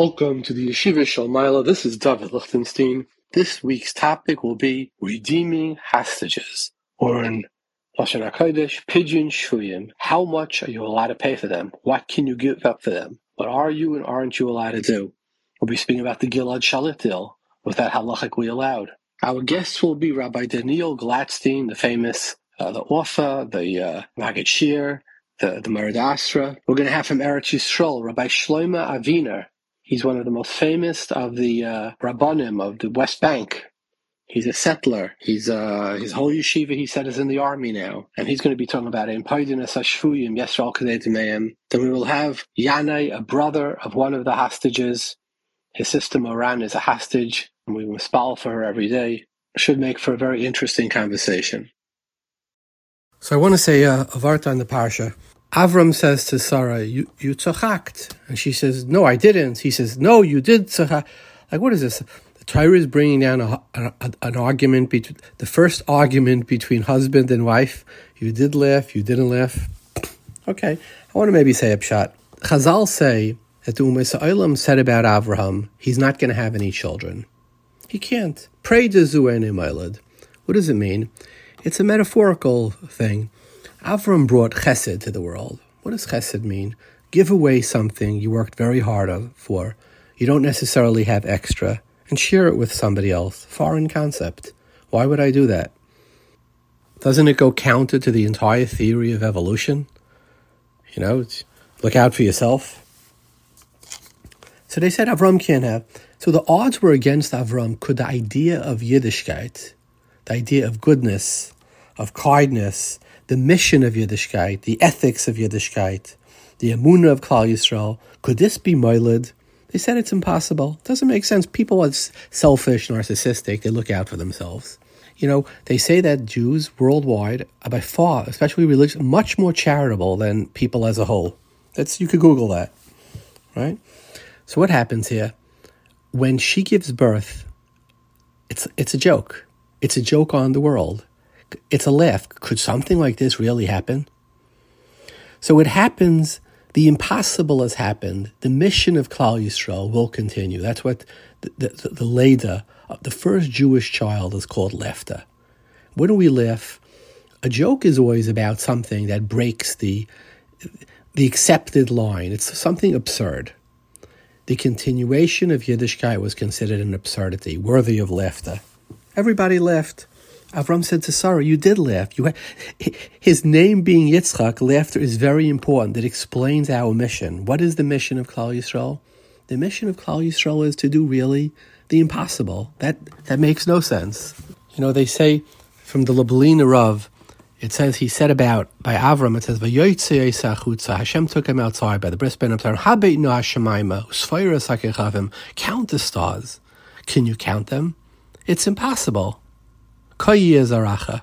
Welcome to the Yeshiva Shalmaila. This is David Lichtenstein. This week's topic will be redeeming hostages, or in Lashon HaKodesh, pidyon shvuyim. How much are you allowed to pay for them? What can you give up for them? What are you and aren't you allowed to do? We'll be speaking about the Gilad Shalit deal. Was that halachically allowed? Our guests will be Rabbi Daniel Glatstein, the famous, uh, the author, the uh, Maggid Shir, the, the Mered Asra. We're going to have from Eretz Yisrael, Rabbi Shlomo Aviner, He's one of the most famous of the uh, Rabbanim of the West Bank. He's a settler. He's uh, his whole yeshiva, he said, is in the army now. And he's going to be talking about Kadetimeyim. Then we will have Yanai, a brother of one of the hostages. His sister Moran is a hostage, and we must spell for her every day. Should make for a very interesting conversation. So I want to say uh, a vart on the parsha. Avram says to Sarah, "You you tzachakt," and she says, "No, I didn't." He says, "No, you did tzachak." Like, what is this? The Torah is bringing down a, a, an argument between the first argument between husband and wife. You did laugh, you didn't laugh. Okay, I want to maybe say a shot. Chazal say that the Umaysa Olam said about Avraham, he's not going to have any children. He can't. Pray to Zuene What does it mean? It's a metaphorical thing. Avram brought chesed to the world. What does chesed mean? Give away something you worked very hard for. You don't necessarily have extra, and share it with somebody else. Foreign concept. Why would I do that? Doesn't it go counter to the entire theory of evolution? You know, look out for yourself. So they said Avram can't have. So the odds were against Avram. Could the idea of Yiddishkeit, the idea of goodness, of kindness, the mission of Yiddishkeit, the ethics of Yiddishkeit, the Amunah of Klal Yisrael. Could this be Moilid? They said it's impossible. It doesn't make sense. People are selfish, narcissistic. They look out for themselves. You know, they say that Jews worldwide are by far, especially religious, much more charitable than people as a whole. That's you could Google that, right? So what happens here? When she gives birth, it's it's a joke. It's a joke on the world it's a laugh. Could something like this really happen? So it happens. The impossible has happened. The mission of Klal Yisrael will continue. That's what the, the, the Leda, uh, the first Jewish child, is called laughter. When we laugh, a joke is always about something that breaks the the accepted line. It's something absurd. The continuation of Yiddishkeit was considered an absurdity, worthy of laughter. Everybody laughed. Avram said to Sarah, "You did laugh. You his name being Yitzchak, laughter is very important. It explains our mission. What is the mission of Klal Yisrael? The mission of Klal Yisrael is to do really the impossible. That that makes no sense. You know, they say from the Lublin Rav, it says he said about by Avram. It says Hashem took him outside by the brisbane of Torah. Count the stars. Can you count them? It's impossible. Kayi is aracha.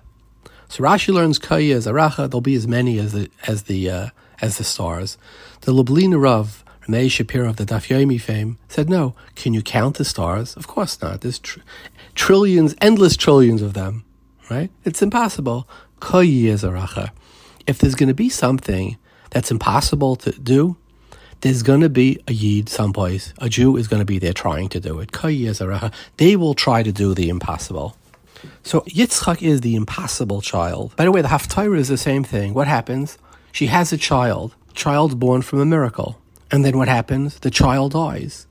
So Rashi learns Kayi is aracha. There'll be as many as the as the uh, as the stars. The Lublin Rav, Ramey Shapiro of the Daf Yomi fame, said, "No, can you count the stars? Of course not. There's tr- trillions, endless trillions of them. Right? It's impossible. Kayi is aracha. If there's going to be something that's impossible to do, there's going to be a Yid someplace. A Jew is going to be there trying to do it. They will try to do the impossible." So Yitzchak is the impossible child. By the way, the Haftarah is the same thing. What happens? She has a child, child born from a miracle. And then what happens? The child dies.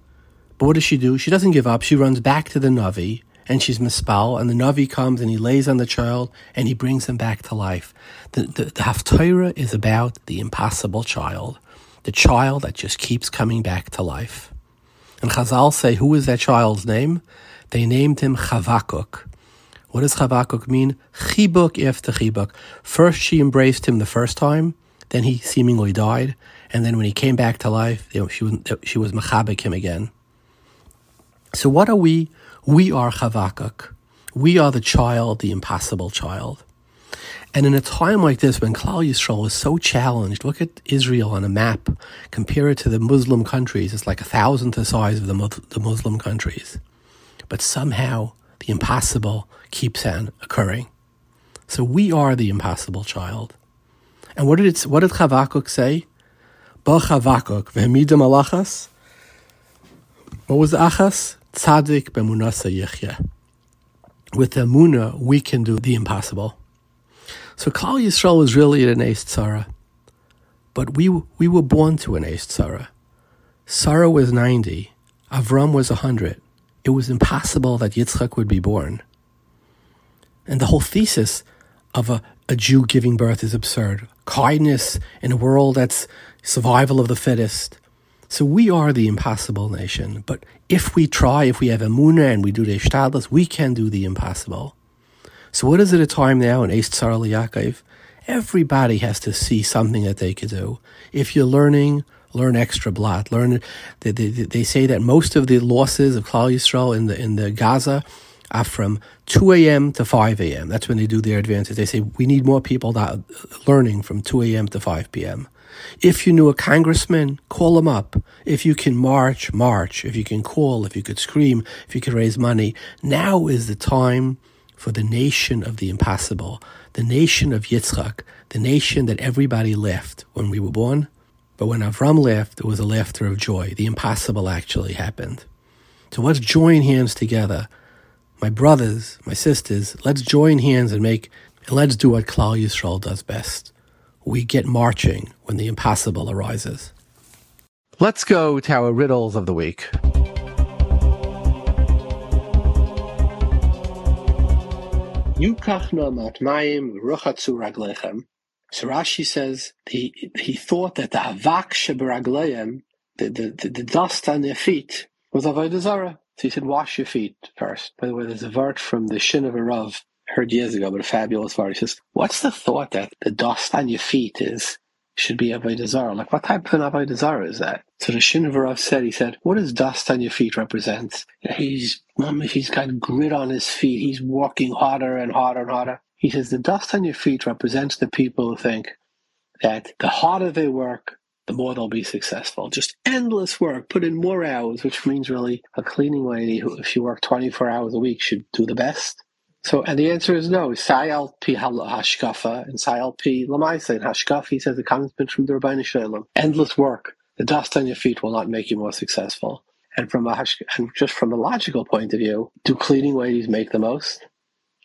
But what does she do? She doesn't give up. She runs back to the Navi and she's mispal, and the Navi comes and he lays on the child and he brings him back to life. The, the, the is about the impossible child, the child that just keeps coming back to life. And Chazal say, who is that child's name? They named him Chavakuk. What does Chavakuk mean? Chibuk after chibuk. First she embraced him the first time, then he seemingly died, and then when he came back to life, you know, she was she was mechabik him again. So what are we? We are Chavakuk. We are the child, the impossible child. And in a time like this, when Klal Yisrael is so challenged, look at Israel on a map, compare it to the Muslim countries. It's like a thousandth the size of the, the Muslim countries. But somehow the impossible keeps on occurring. So we are the impossible child. And what did it, what did Chavakuk say? Chavakuk v'hemidim alachas What was the achas? Tzadik bemunasa yichya. With the muna, we can do the impossible. So Klal Yisrael was really an ace tzara. But we, we were born to an ace tzara. Sarah was 90. Avram was 100. It was impossible that Yitzchak would be born. And the whole thesis of a, a Jew giving birth is absurd. Kindness in a world that's survival of the fittest. So we are the impossible nation. But if we try, if we have a Emunah and we do the Ishtadlis, we can do the impossible. So what is it a time now in Eist Tzar Yaakov? Everybody has to see something that they could do. If you're learning, learn extra blot. Learn. They, they, they say that most of the losses of Klal Yisrael in the in the Gaza are from 2 a.m. to 5 a.m. That's when they do their advances. They say we need more people that are learning from 2 a.m. to 5 p.m. If you knew a congressman, call him up. If you can march, march. If you can call, if you could scream, if you could raise money. Now is the time for the nation of the impossible, the nation of Yitzchak, the nation that everybody left when we were born. But when Avram left, it was a laughter of joy. The impossible actually happened. So let's join hands together. My brothers, my sisters, let's join hands and make, and let's do what Klal Yisrael does best we get marching when the impossible arises. Let's go to our riddles of the week. So Rashi says he he thought that the havak sheberagleim, the, the, the, the dust on their feet, was avodah zarah. So he said, wash your feet first. By the way, there's a vert from the Shin of a Rav heard years ago, but a fabulous word. He says, "What's the thought that the dust on your feet is should be avodah zarah? Like, what type of an avodah is that?" So the Shinovarov said, "He said, what does dust on your feet represent? He's he's got grit on his feet. He's walking harder and harder and harder." He says, "The dust on your feet represents the people who think that the harder they work." The more they'll be successful. Just endless work, put in more hours, which means really a cleaning lady who, if you work 24 hours a week, should do the best so, and the answer is no. Sayal pi hashkafa and sayal pi lamaisa. And hashkafa, he says, the comes from the Rabbi Shalom. Endless work. The dust on your feet will not make you more successful. And from a and just from a logical point of view, do cleaning ladies make the most?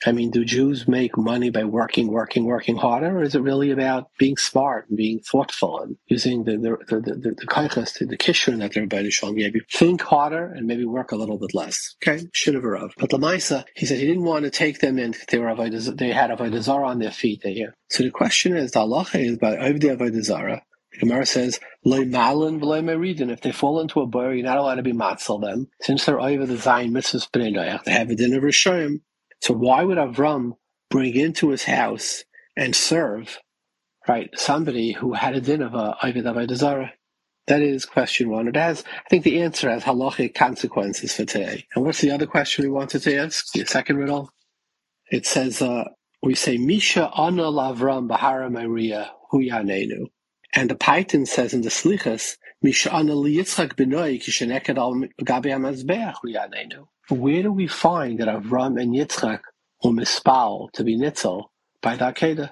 I mean, do Jews make money by working, working, working harder, or is it really about being smart and being thoughtful and using the the the the, the, the to the kishrin that everybody showing maybe think harder and maybe work a little bit less. Okay, should have of. But Lamaisa, he said he didn't want to take them in. They were they had avodah zarah on their feet. There. So the question is, the halacha is by avodah. The Gemara says, "Loy malin meridin." If they fall into a bar, you're not allowed to be matzel them, since they're over the zayin mitzvahs b'nei They have a dinner rishayim. So why would Avram bring into his house and serve, right, somebody who had a din of a Ivid Avodah That is question one. It has, I think the answer has halachic consequences for today. And what's the other question we wanted to ask? The second riddle? It says, uh, we say, Misha ana lavram bahara maria huyanenu. And the Paytan says in the Slichas, Misha ana liyitzchak benoi kisheneked al gabi hamazbeach huyanenu. Where do we find that Avram and Yitzchak were mispal to be nitzel by the Keda?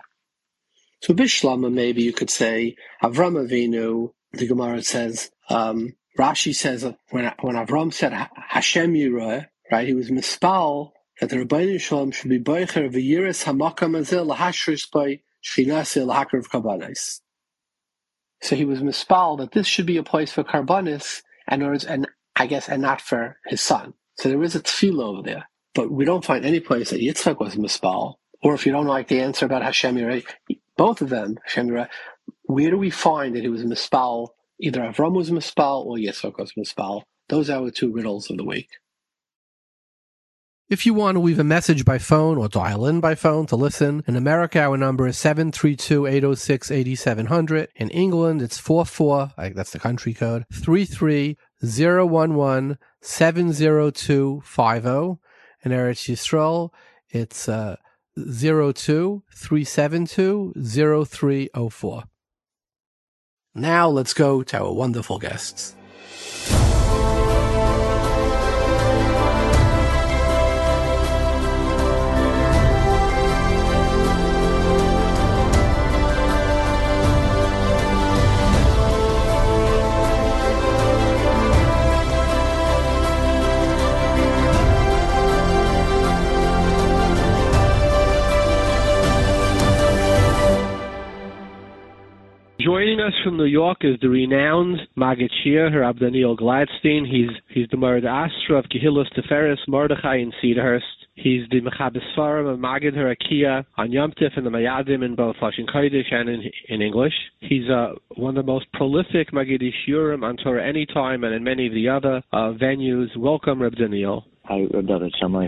So Bishlama, maybe you could say Avram Avinu. The Gemara says um, Rashi says when when Avram said Hashem Yireh, right? He was mispal that the Rabbeinu Shalom should be boicher v'yiris hamakam azil lahashrish by shchinasi lahakar karbanis. So he was mispal that this should be a place for karbanis and, and I guess and not for his son. So there is a tefillah over there, but we don't find any place that Yitzchak was mispal. Or if you don't like the answer about Hashem Yireh, both of them, Hashem Yireh, where do we find that he was mispal? Either Avram was mispal or Yitzchak was mispal. Those are the two riddles of the week. If you want to leave a message by phone or dial in by phone to listen, in America our number is 732-806-8700. In England it's 44, that's the country code, 33011 70250. In Eretz Yisrael, it's uh, 02 Now let's go to our wonderful guests. Joining us from New York is the renowned Maggid Shir, Rab Daniel Glatstein. He's he's the Murd Astra of Kehillas Teferis Mordechai in Cedarhurst. He's the Mechabes Farim of Maggid Harakia on Yom Tif and the Mayadim in both Lashon Kodesh and in, in English. He's uh, one of the most prolific Maggid Shiurim on Torah Anytime and in many of the other uh, venues. Welcome, Rab Daniel. Hi, Rab David. Shalom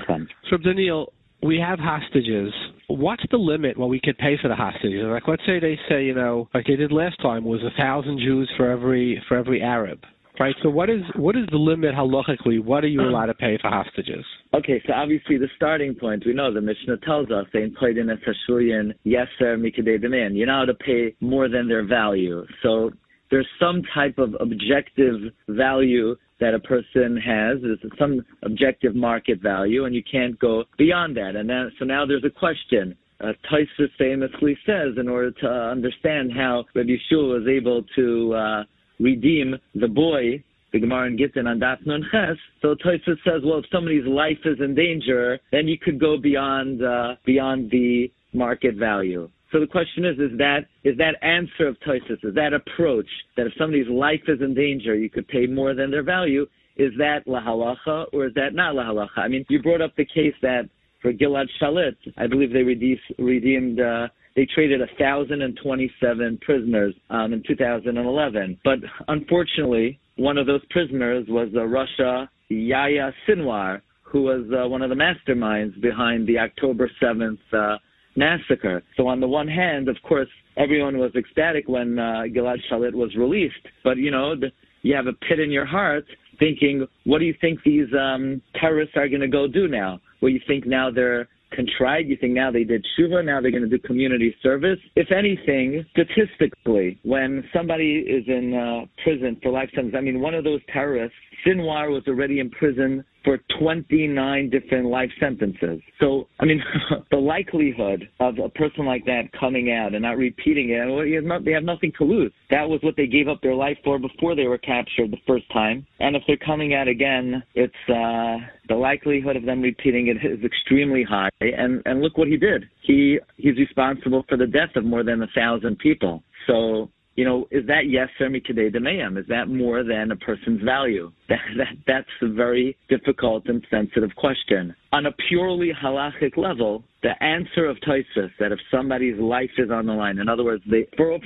Rab Daniel, we have hostages. What's the limit what we could pay for the hostages? Like, let's say they say, you know, like they did last time, was a thousand Jews for every for every Arab, right? So what is what is the limit halachically? What are you allowed to pay for hostages? Okay, so obviously the starting point we know the Mishnah tells us they employed in Playdin and Yeser Mikadei Demand. You're not to pay more than their value. So there's some type of objective value that a person has. is some objective market value, and you can't go beyond that. And then, so now there's a question. Uh, Tosafos famously says, in order to understand how Rabbi Yeshua was able to uh, redeem the boy, the Gemara in Gittin on Daf Nun Ches, so Tosafos says, well, if somebody's life is in danger, then you could go beyond uh, beyond the market value. So the question is, is that is that answer of Tosafos, is that approach that if somebody's life is in danger, you could pay more than their value, is that lahalacha or is that not lahalacha? I mean, you brought up the case that for Gilad Shalit, I believe they redeemed, uh, they traded 1,027 prisoners um, in 2011. But unfortunately, one of those prisoners was a Russia Yahya Sinwar, who was uh, one of the masterminds behind the October 7th uh, massacre. So on the one hand, of course, everyone was ecstatic when uh, Gilad Shalit was released, but you know, the, you have a pit in your heart thinking, what do you think these um, terrorists are going to go do now? Well, you think now they're contrite? You think now they did shuva? Now they're going to do community service? If anything, statistically, when somebody is in uh, prison for life sentence, I mean, one of those terrorists, Sinwar, was already in prison for 29 different life sentences. So, I mean, the likelihood of a person like that coming out and not repeating it, well, they have nothing to lose. That was what they gave up their life for before they were captured the first time. And if they're coming out again, it's uh, the likelihood of them repeating it is extremely high. And and look what he did. He he's responsible for the death of more than a thousand people. So you know, is that yes today demayam? Is that more than a person's value? That, that that's a very difficult and sensitive question. On a purely halachic level, the answer of Tosafos that if somebody's life is on the line, in other words, they, for all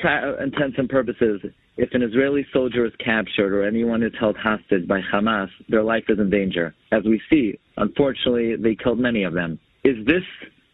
intents and purposes, if an Israeli soldier is captured or anyone is held hostage by Hamas, their life is in danger. As we see, unfortunately, they killed many of them. Is this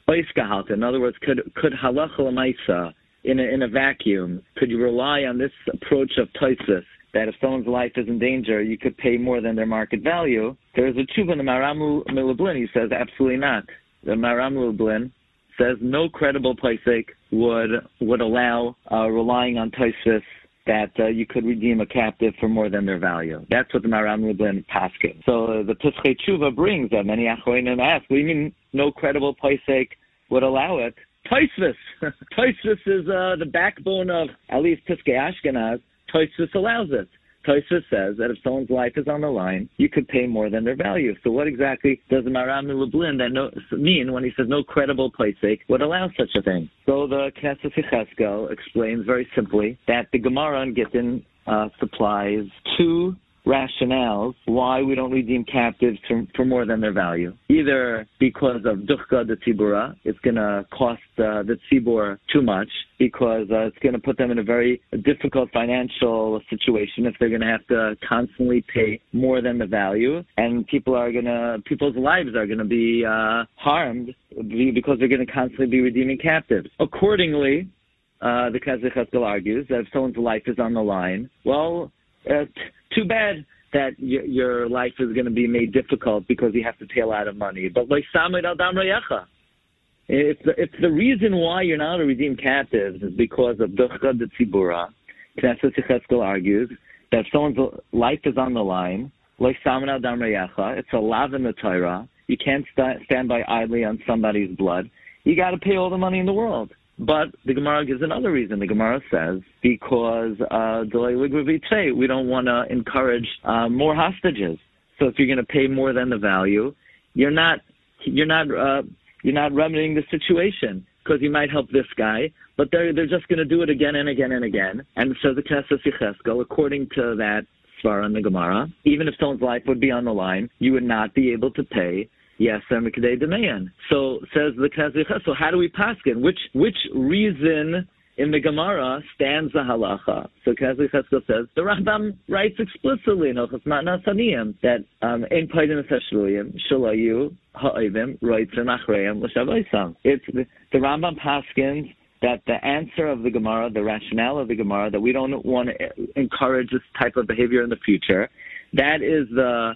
Oiskahalt? In other words, could could halacha in a, in a vacuum? Could you rely on this approach of Tosafos that if someone's life is in danger, you could pay more than their market value? There's a tshuva in the Maramu Milublin. He says absolutely not. The Maramu Milublin says no credible plaisik would would allow uh, relying on Tosafos that uh, you could redeem a captive for more than their value. That's what the Maharam Lublin paskin. So uh, the Pischei Tshuva brings that many Achroinim ask, you mean no credible plaisik would allow it? Tosafos. Tosafos is uh, the backbone of at least Piskei Ashkenaz. Tosafos allows it. Tosafos says that if someone's life is on the line, you could pay more than their value. So what exactly does Maharam Lublin that no, mean when he says no credible playsake would allow such a thing? So the Knesset Yecheskel explains very simply that the Gemara in Gittin uh, supplies two rationales why we don't redeem captives for, for more than their value. Either because of duchka de tzibura, it's going to cost uh, the tzibur too much because uh, it's going to put them in a very difficult financial situation if they're going to have to constantly pay more than the value, and people are going to people's lives are going to be uh, harmed because they're going to constantly be redeeming captives. Accordingly, uh, the Kazakh argues that if someone's life is on the line, well, uh, too bad that y- your life is going to be made difficult because you have to pay a lot of money. But like if the, if the reason why you're not to redeem captives is because of Duchka de Tzibura, Knesset Yecheskel argues that if someone's life is on the line, it's a lav in the Torah. You can't st- stand by idly on somebody's blood. You got to pay all the money in the world. But the Gemara gives another reason. The Gemara says because uh, we don't want to encourage uh, more hostages. So if you're going to pay more than the value, you're not you're not uh, you're not remedying the situation. because you might help this guy, but they're they're just going to do it again and again and again. And so the Knesset Yecheskel, according to that Svara in the Gemara, even if someone's life would be on the line, you would not be able to pay Yes, demand. So says the Knesset So how do we pass it? Which which reason in the Gemara stands the halacha. So Knesset says the Rambam writes explicitly in Hilchos Matnas that um, in Paidin Teshluim Shalayu Ha'ivim Roitzim Achreim L'Shavaisam. It's the, the Rambam paskins that the answer of the Gemara, the rationale of the Gemara, that we don't want to encourage this type of behavior in the future. That is the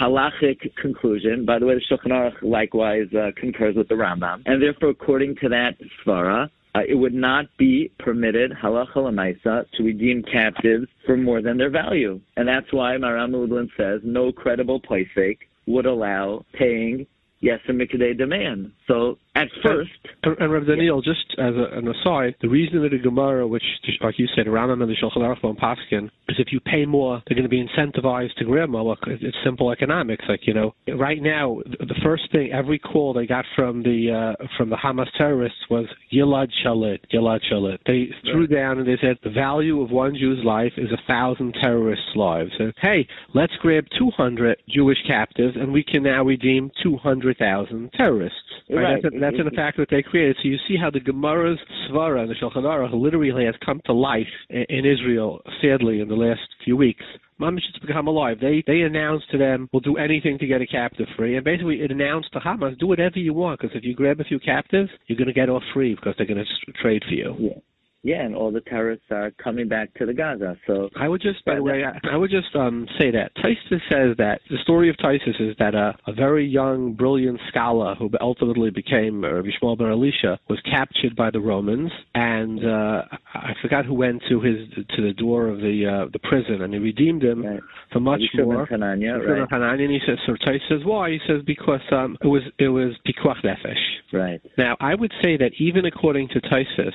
halachic conclusion. By the way, the Shulchan Aruch likewise uh, concurs with the Rambam, and therefore, according to that svara, uh, it would not be permitted halacha lemaisa to redeem captives for more than their value, and that's why Maharam Lublin says no credible playsake would allow paying yes a mikdei demand. So at first. And, and Rabbi Daniel, yeah. just as a, an aside, the reason that the Gemara, which, like you said, Rambam and the Shulchan Aruch and Paskin, is if you pay more, they're going to be incentivized to grab more. Look, it's simple economics. Like you know, right now, the first thing, every call they got from the uh, from the Hamas terrorists was Gilad Shalit, Gilad Shalit. They threw down and they said the value of one Jew's life is a thousand terrorists' lives. And hey, let's grab 200 Jewish captives, and we can now redeem 200,000 terrorists. Right? right. That's, a, that's an fact that they created. So you see how the Gemara's Svara and the Shulchan Aruch literally has come to life in, in Israel, sadly, in the last few weeks. Mamish has become alive. They they announced to them, we'll do anything to get a captive free. And basically, it announced to Hamas, do whatever you want, because if you grab a few captives, you're going to get off free because they're going to trade for you. Yeah yeah, and all the terrorists are coming back to the Gaza. So I would just, by the way, I, I would just um, say that Tosafos says that the story of Tosafos is that a, a very young, brilliant scholar who ultimately became Rabbi Shmuel ben Elisha was captured by the Romans, and uh, I forgot who went to his to the door of the uh, the prison, and he redeemed him right. for much more. Hananya, right. Hananya, and he says, so Tosafos says, why? He says because um, it was it was pikuach nefesh. Right. Now I would say that even according to Tosafos,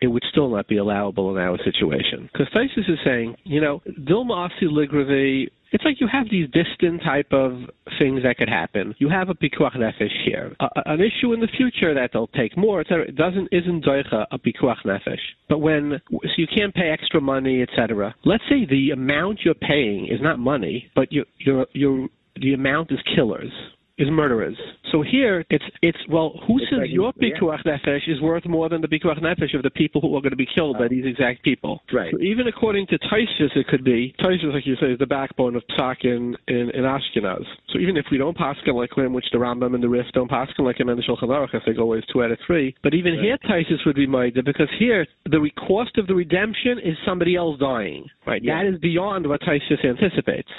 it would still not be allowable in our situation. Because Tosafos is saying, you know, Dilma Ligravi, it's like you have these distant type of things that could happen. You have a pikuach nefesh here, a, an issue in the future that they'll take more. Etc. It doesn't isn't doicha a pikuach nefesh. But when so you can't pay extra money, etc. Let's say the amount you're paying is not money, but you you're you're the amount is killers is murderers. So here it's it's well, who it's says like, your pikuach yeah. nefesh is worth more than the pikuach nefesh of the people who are going to be killed by oh. these exact people? Right. So even according to Tosafos, it could be Tosafos, like you say, is the backbone of Psak in, in, in Ashkenaz. So even if we don't paskin like him, which the Rambam and the Rif don't paskin like him and the Shulchan Aruch, I think always two out of three. But even right. here, Tosafos would be made because here the cost of the redemption is somebody else dying. Right. Yeah. That is beyond what Tosafos anticipates.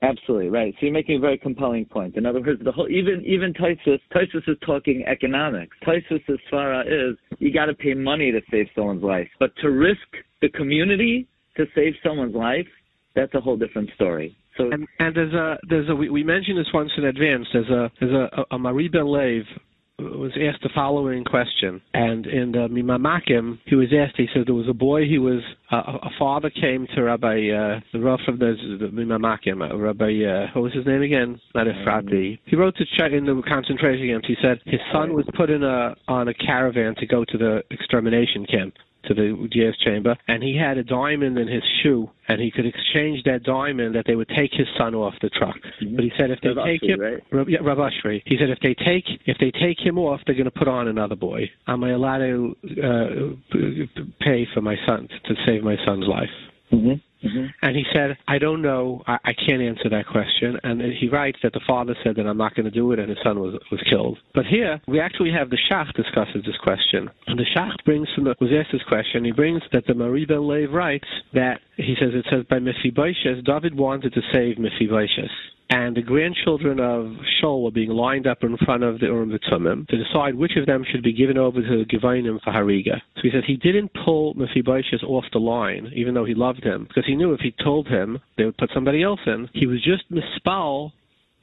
Absolutely right. So you're making a very compelling point. In other words, the whole even even Tosafos Tosafos is talking economics. Tosafos' svara is you got to pay money to save someone's life, but to risk the community to save someone's life, that's a whole different story. So and, and there's a there's a we, we mentioned this once in advance. There's a there's a, a Mahari Ben Lev was asked the following question, and in the Mimamakim, he was asked. He said there was a boy. He was uh, a father came to Rabbi uh, the Rav of the, the Mimamakim, uh, Rabbi uh, what was his name again? Not Efrati. He wrote to check in the concentration camps. He said his son was put in a on a caravan to go to the extermination camp to the gas chamber, and he had a diamond in his shoe, and he could exchange that diamond that they would take his son off the truck. Mm-hmm. But he said if they Rav take Oshry, him, right? Rav, yeah, Rav Oshry, he said if they take if they take him off, they're going to put on another boy. Am I allowed to uh, pay for my son to save my son's life? Mm-hmm. Mm-hmm. And he said, I don't know. I, I can't answer that question. And he writes that the father said that I'm not going to do it, and his son was was killed. But here we actually have the Shach discusses this question, and the Shach brings from the was asked this question. He brings that the Mahari Ben Lev writes that he says it says by Mephibosheth, David wanted to save Mephibosheth and the grandchildren of Shaul were being lined up in front of the Urim V'Tumim to decide which of them should be given over to the for Hariga. So he says he didn't pull Mephibosheth off the line, even though he loved him, because he knew if he told him, they would put somebody else in. He was just mispal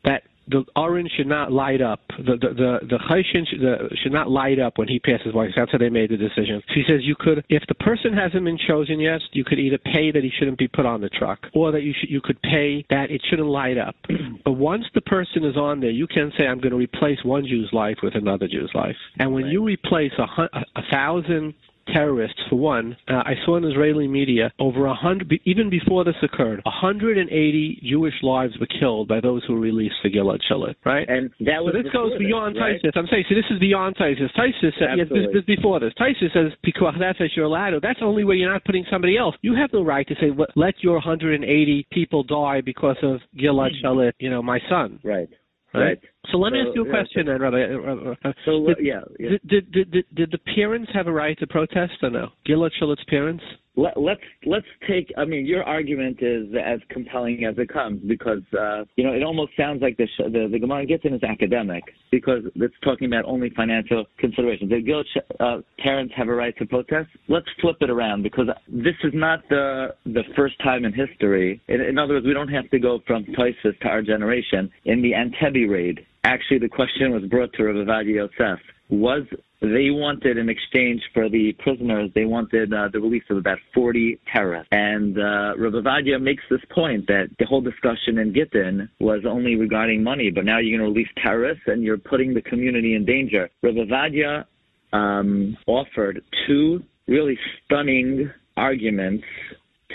that the orange should not light up. The the the, the chayshin should, the, should not light up when he passes by. That's how they made the decision. She says you could, if the person hasn't been chosen yet, you could either pay that he shouldn't be put on the truck, or that you should you could pay that it shouldn't light up. but once the person is on there, you can say I'm going to replace one Jew's life with another Jew's life. And when right. you replace a, a, a thousand terrorists, for one. Uh, I saw in Israeli media over a hundred, even before this occurred, 180 Jewish lives were killed by those who released the Gilad Shalit, right? And that was so this goes beyond right? I'm saying, so this is beyond Tosafos. Tosafos said, yes, this, this before this. Tosafos says, Pikuach Nefesh, you're allowed. That's only where you're not putting somebody else. You have no right to say, let your 180 people die because of Gilad Shalit, you know, my son. Right. Right. So let me ask you a question, then, Rabbi. Uh, uh, so did, yeah, yeah. Did, did, did, did the parents have a right to protest or no? Gilad Shalit's parents? Let, let's let's take. I mean, your argument is as compelling as it comes because uh, you know it almost sounds like the the, the Gemara Gittin is academic because it's talking about only financial considerations. The Gilad uh, parents have a right to protest. Let's flip it around because this is not the the first time in history. In, in other words, we don't have to go from Tosafos to our generation. In the Entebbe raid, actually the question was brought to Rabbi Ovadia Yosef. Was they wanted in exchange for the prisoners, they wanted uh, the release of about 40 terrorists. And uh, Rabbi Ovadia makes this point that the whole discussion in Gittin was only regarding money, but now you're going to release terrorists and you're putting the community in danger. Rabbi Ovadia um, offered two really stunning arguments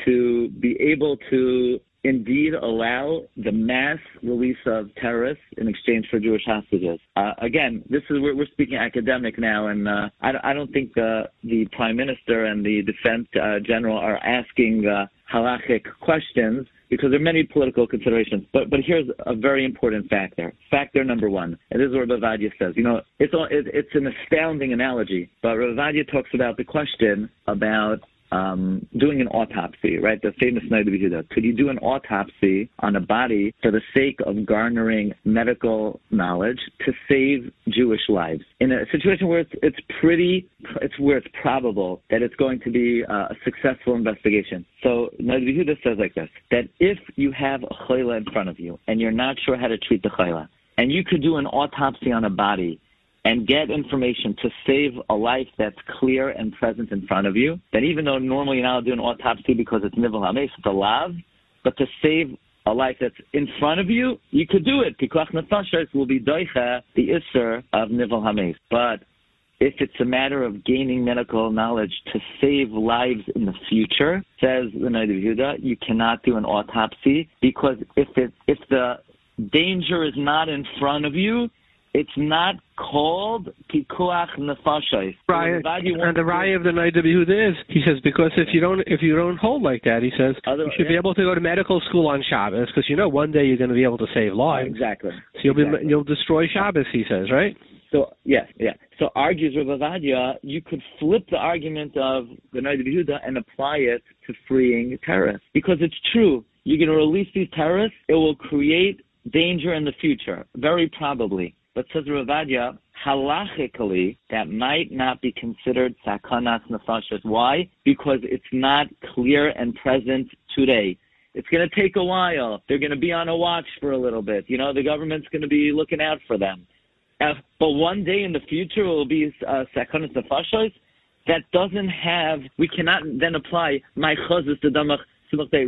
to be able to indeed allow the mass release of terrorists in exchange for Jewish hostages. Uh, again, this is we're, we're speaking academic now, and uh, I, I, don't think uh, the prime minister and the defense uh, general are asking uh, halachic questions because there are many political considerations. But but here's a very important factor. Factor number one, and this is what Bavadia says. You know, it's all, it, it's an astounding analogy, but Bavadia talks about the question about um, doing an autopsy, right? The famous Noda Could you do an autopsy on a body for the sake of garnering medical knowledge to save Jewish lives? In a situation where it's, it's pretty, it's where it's probable that it's going to be uh, a successful investigation. So Noda says like this, that if you have a chayla in front of you and you're not sure how to treat the chayla, and you could do an autopsy on a body and get information to save a life that's clear and present in front of you, then even though normally you're not doing an autopsy because it's nivel hames, it's a lav, but to save a life that's in front of you, you could do it. Pikuach nefashos will be doicha, the isser of nivel hames. But if it's a matter of gaining medical knowledge to save lives in the future, says the Noda B'Yehuda, you cannot do an autopsy because if it if the danger is not in front of you, it's not called pikuach nefashos. Right, and the raya of the B'Yehuda is he says because if you don't if you don't hold like that, he says Other, you should yeah. be able to go to medical school on Shabbos because you know one day you're going to be able to save lives. Exactly. So you'll exactly. be you'll destroy Shabbos. He says right. So yes, yeah. So argues Rav Ovadia, you could flip the argument of the Noda B'Yehuda and apply it to freeing terrorists because it's true. You're going to release these terrorists, it will create danger in the future, very probably. But says Ravadia, halachically, that might not be considered sakanat nefashos. Why? Because it's not clear and present today. It's going to take a while. They're going to be on a watch for a little bit. You know, the government's going to be looking out for them. Uh, but one day in the future, it will be uh, sakanat nefashos. That doesn't have, we cannot then apply my chazis to damach.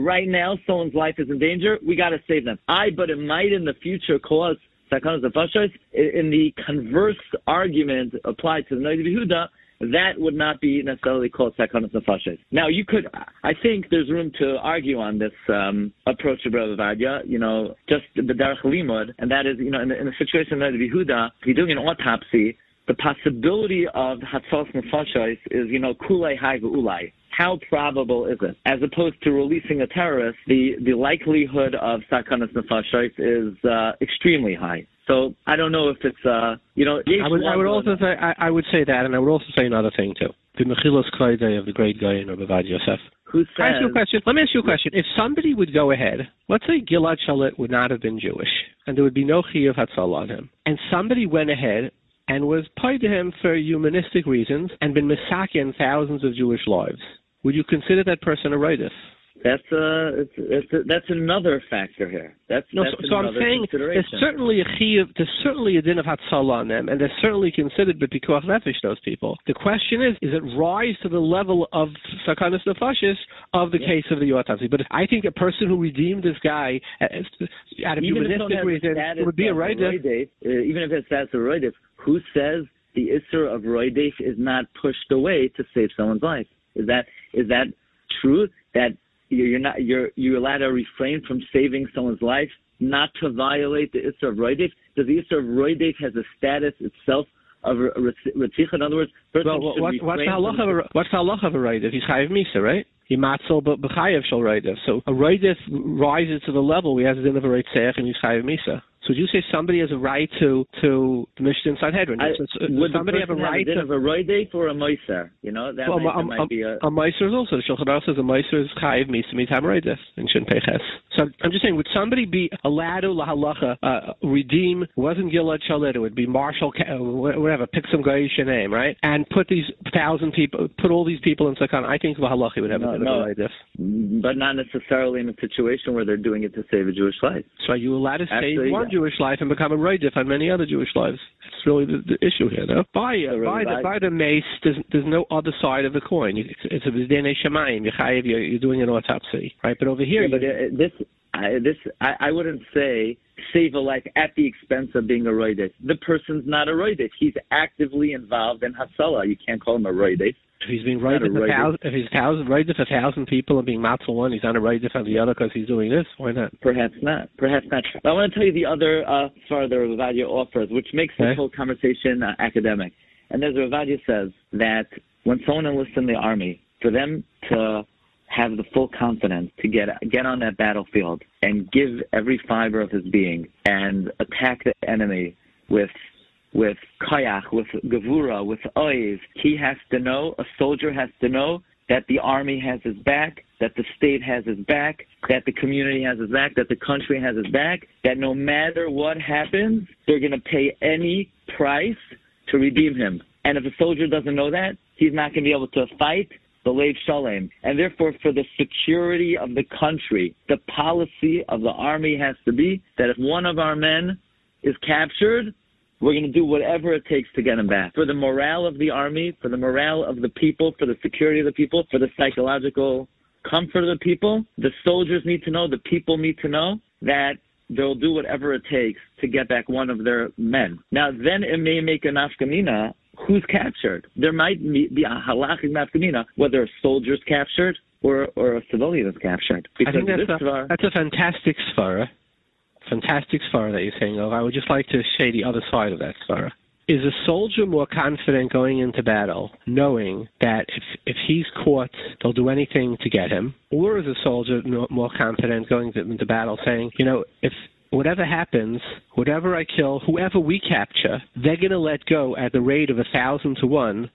Right now, someone's life is in danger. We got to save them. I, but it might in the future cause Sakanas Nefashos, in the converse argument applied to the Noda B'Yehuda, that would not be necessarily called Sakanas Nefashos. Now, you could, I think there's room to argue on this um, approach of Rabbi Ovadia, you know, just the Derech Limud, and that is, you know, in, in the situation of Noda B'Yehuda, if you're doing an autopsy, the possibility of Hatzos Nefashos is, you know, Kulei Hai Ulai how probable is it? As opposed to releasing a terrorist, the, the likelihood of sakanas nefashos is uh, extremely high. So I don't know if it's uh, you know. I would, I would also say I, I, would say that, and I would also say another thing too. The Mechilas Koide of the great guy in Rabbi Yosef. Who says? Ask you a question. Let me ask you a question. If somebody would go ahead, let's say Gilad Shalit would not have been Jewish, and there would be no Chiyuv Hatzal on him, and somebody went ahead and was paid to him for humanistic reasons and been misakin thousands of Jewish lives would you consider that person a righteous? That's uh, it's, it's a, that's another factor here. That's, no. that's so, so I'm saying there's certainly a chiyuv, there's certainly a din of hatzalah on them, and they're certainly considered b'pikuach nefesh. Those people. The question is, is it rise to the level of sakanas nefashis of the yeah. case of the yotazi? But I think a person who redeemed this guy uh, out of even humanistic reasons would be a right. Uh, even if it's that's a right, who says the isser of roidef is not pushed away to save someone's life? Is that is that true? That you're not you're you're allowed to refrain from saving someone's life, not to violate the Isser of Roidef. Because the Isser of Roidef has a status itself of Ritzich. In other words, well, what, what's the halacha of a, what's the halacha of a Roidef? He's chayiv misa, right? He matzel but b'chayiv shel Roidef. So a Roidef rises to the level he has a din of a Reitzech and he's chayiv misa. So would you say somebody has a right to to the Mishnah Sanhedrin? I, would somebody have a right have a to have a roidek or a moiser? You know that well, might, a, might be a a moiser is also the Shulchan Aruch says a moiser is chayiv misa mitam roides and shouldn't pay ches. So I'm just saying, would somebody be allowed to lahalacha uh, redeem wasn't Gilad Shalit? It would be Marshall, uh, whatever. Pick some Goyish name, right? And put these thousand people, put all these people in Sakan. I think lahalacha would have no, a no, a But not necessarily in a situation where they're doing it to save a Jewish life. So are you allowed to Actually, save one. Jewish life and become a roidif on many other Jewish lives. It's really the, the issue here, no? By, uh, by, the, by the mace, there's, there's no other side of the coin. It's, it's a B'zdene Shemayim. You're, you're doing an autopsy, right? But over here... Yeah, but uh, this, I, this I, I wouldn't say save a life at the expense of being a roidif. The person's not a roidif. He's actively involved in hasala. You can't call him a roidif. If he's being a thousand, if he's thousand right if a thousand people and being matzah one, he's right if on the other because he's doing this. Why not? Perhaps not. Perhaps not. But I want to tell you the other uh, further Ravadia offers, which makes this whole conversation uh, academic. And there's Ravadia says that when someone enlists in the army, for them to have the full confidence to get get on that battlefield and give every fiber of his being and attack the enemy with with kayak, with gavura, with oiz. He has to know, a soldier has to know that the army has his back, that the state has his back, that the community has his back, that the country has his back, that no matter what happens, they're going to pay any price to redeem him. And if a soldier doesn't know that, he's not going to be able to fight the Lev Shalem. And therefore, for the security of the country, the policy of the army has to be that if one of our men is captured, we're going to do whatever it takes to get him back. For the morale of the army, for the morale of the people, for the security of the people, for the psychological comfort of the people, the soldiers need to know, the people need to know that they'll do whatever it takes to get back one of their men. Now, then it may make a nafkamina who's captured. There might be a halachic nafkamina whether a soldier's captured or, or a civilian is captured. Because I think that's, a, that's a fantastic svara fantastic svara that you're saying of. I would just like to say the other side of that svara. Is a soldier more confident going into battle, knowing that if if he's caught, they'll do anything to get him, or is a soldier more confident going into battle, saying, you know, if whatever happens, whatever I kill, whoever we capture, they're going to let go at the rate of a thousand to one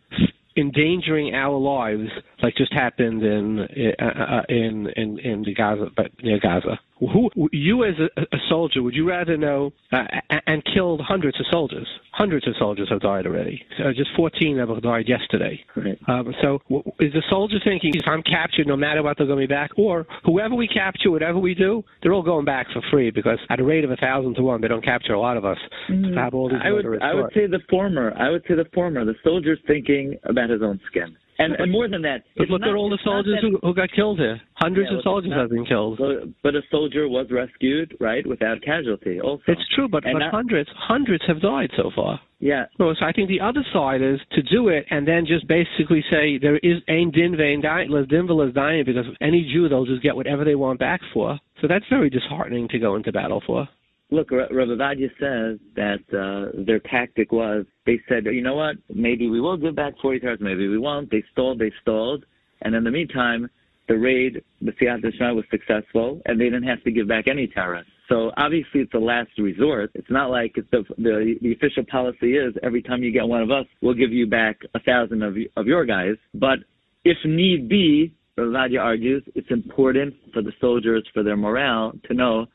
endangering our lives, like just happened in uh, uh, in in in the Gaza, but near Gaza. Who you as a, a soldier would you rather know uh, and killed hundreds of soldiers? Hundreds of soldiers have died already. Uh, just 14 have died yesterday. Right. Um, so w- is the soldier thinking if I'm captured, no matter what, they're going to be back, or whoever we capture, whatever we do, they're all going back for free because at a rate of a thousand to one, they don't capture a lot of us. Mm-hmm. To have all these I would I would say the former. I would say the former. The soldier's thinking about his own skin. And, and more than that, but look not, at all the soldiers who, who got killed here. Hundreds yeah, of soldiers not, have been killed. But a soldier was rescued, right, without casualty. Also, it's true, but, but not, hundreds, hundreds have died so far. Yeah. So, so I think the other side is to do it and then just basically say there is ein din vein les din dying because any Jew they'll just get whatever they want back for. So that's very disheartening to go into battle for. Look, Ovadia says that uh, their tactic was they said, you know what, maybe we will give back 40 cars, maybe we won't. They stalled, they stalled. And in the meantime, the raid, the Siyat Shema was successful, and they didn't have to give back any terrorists. So obviously it's a last resort. It's not like the, the the official policy is every time you get one of us, we'll give you back a thousand of of your guys. But if need be, Radia argues it's important for the soldiers, for their morale, to know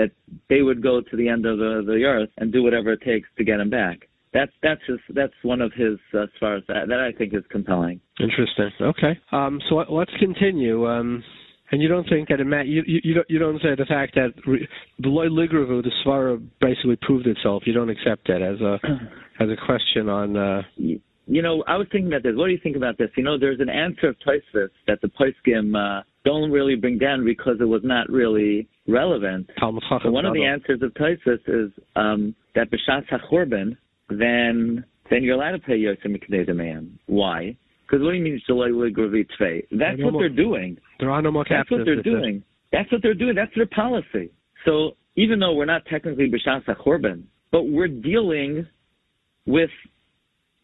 that they would go to the end of the, the earth and do whatever it takes to get him back. That's that's just that's one of his uh, as far as that, that I think is compelling. Interesting. Okay. Um, so let's continue. Um, And you don't think that it ma- you, you you don't you don't say the fact that re- the loy ligravu the svara basically proved itself. You don't accept that as a as a question on. Uh, you know, I was thinking about this. What do you think about this? You know, there's an answer of Tosfos that the Poskim uh, don't really bring down because it was not really relevant. So one of the answers of Tosfos is um, that b'shas hachorban, then then you're allowed to pay yosem demand. Why? Because what do you mean shaloi ligravi tvei? That's what they're doing. There are no more That's what they're doing. That's what they're doing. That's their policy. So even though we're not technically b'shas hachorban, but we're dealing with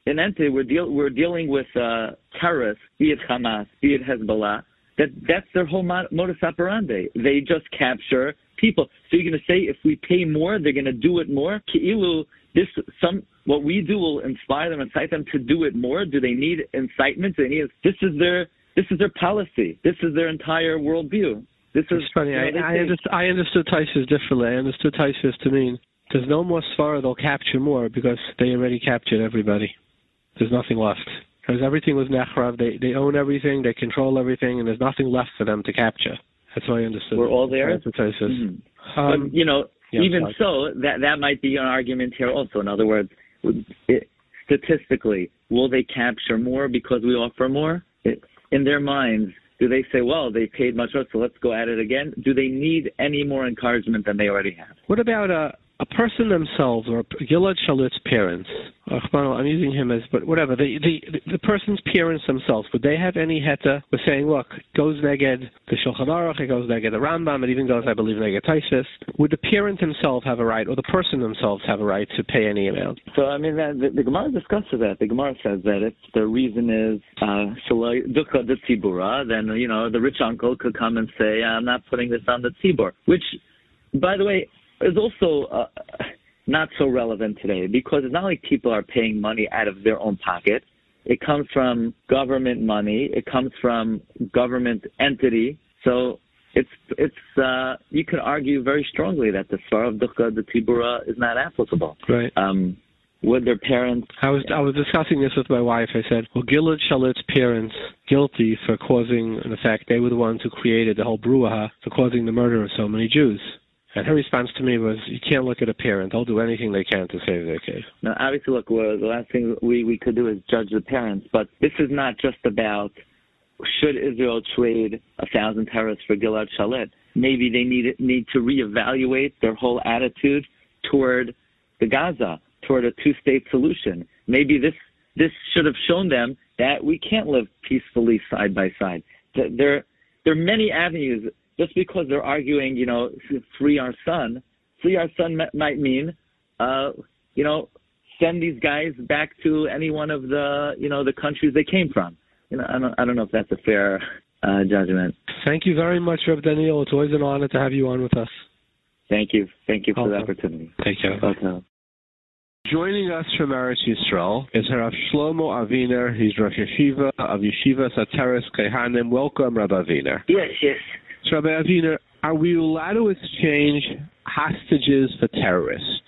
in entity, we're, deal, we're dealing with uh, terrorists, be it Hamas, be it Hezbollah. That that's their whole modus operandi. They just capture people. So you're going to say if we pay more, they're going to do it more. Ki'ilu, this some what we do will inspire them, incite them to do it more. Do they need incitement? Do they need this is their this is their policy. This is their entire worldview. This is it's funny. You know, I, I, understood, I understood Tosfos differently. I understood Tosfos to mean there's no more Svara, they'll capture more because they already captured everybody. There's nothing left. Because everything was Nechrav, they, they own everything, they control everything, and there's nothing left for them to capture. That's what I understood. We're all there? Mm-hmm. Um, but, you know, yeah, even so, that, that might be an argument here also. In other words, it, statistically, will they capture more because we offer more? It, in their minds, do they say, well, they paid much more, so let's go at it again? Do they need any more encouragement than they already have? What about uh, a person themselves or Gilad Shalit's parents, I'm using him as, but whatever, the, the, the person's parents themselves, would they have any heta with saying, look, goes neged the Shulchan Aruch, it goes neged the Rambam, it even goes, I believe, neged Tosfos. Would the parent himself have a right, or the person themselves have a right to pay any amount? So, I mean, the, the Gemara discusses that. The Gemara says that if the reason is uh, dukha the tzibura, then, you know, the rich uncle could come and say, I'm not putting this on the tzibur, which, by the way, is also uh, not so relevant today because it's not like people are paying money out of their own pocket. It comes from government money. It comes from government entity. So it's it's uh, you can argue very strongly that the Svar of Dukkha, the Tibura, is not applicable. Right. Um, would their parents? I was I was discussing this with my wife. I said, well, Gilad Shalit's parents guilty for causing, in fact, they were the ones who created the whole brouhaha for causing the murder of so many Jews. And her response to me was, "You can't look at a parent. They'll do anything they can to save their kid." Now, obviously, look, well, the last thing we we could do is judge the parents, but this is not just about should Israel trade a thousand terrorists for Gilad Shalit. Maybe they need need to reevaluate their whole attitude toward the Gaza, toward a two-state solution. Maybe this this should have shown them that we can't live peacefully side by side. There there are many avenues just because they're arguing, you know, free our son, free our son might mean, uh, you know, send these guys back to any one of the, you know, the countries they came from. You know, I don't, I don't know if that's a fair uh, judgment. Thank you very much, Reb Daniel. It's always an honor to have you on with us. Thank you. Thank you for okay. the opportunity. Take care. Okay. Joining us from Eretz Yisrael is Rav Shlomo Aviner. He's Rav Yeshiva of Yeshivas Ateres Cohanim. Welcome, Rav Aviner. Yes, yes. Rabbi Aviner, are we allowed to exchange hostages for terrorists?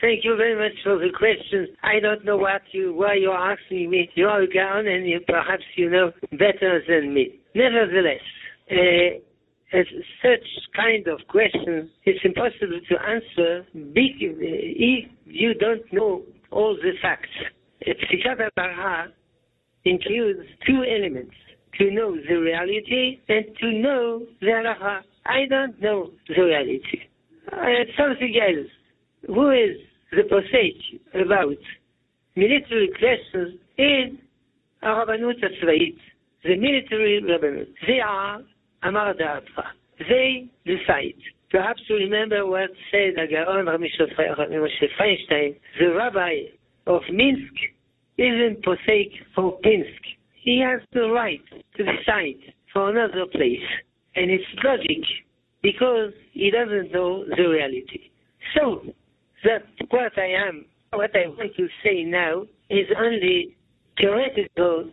Thank you very much for the question. I don't know what you why you're asking me. You are a Gaon and you, perhaps you know better than me. Nevertheless, uh, such kind of question, it's impossible to answer uh, if you don't know all the facts. Psikat includes two elements to know the reality and to know the halacha. Uh-huh, I don't know the reality. I something else. Who is the posek about military questions in Rabbanut Tzvait, the military Rabbanut? They are Amar Da'atcha. They decide. Perhaps you remember what said Agaon Moshe Feinstein, the rabbi of Minsk, isn't posek for Pinsk he has the right to decide for another place. And it's logic because he doesn't know the reality. So that what I am, what I want to say now is only theoretical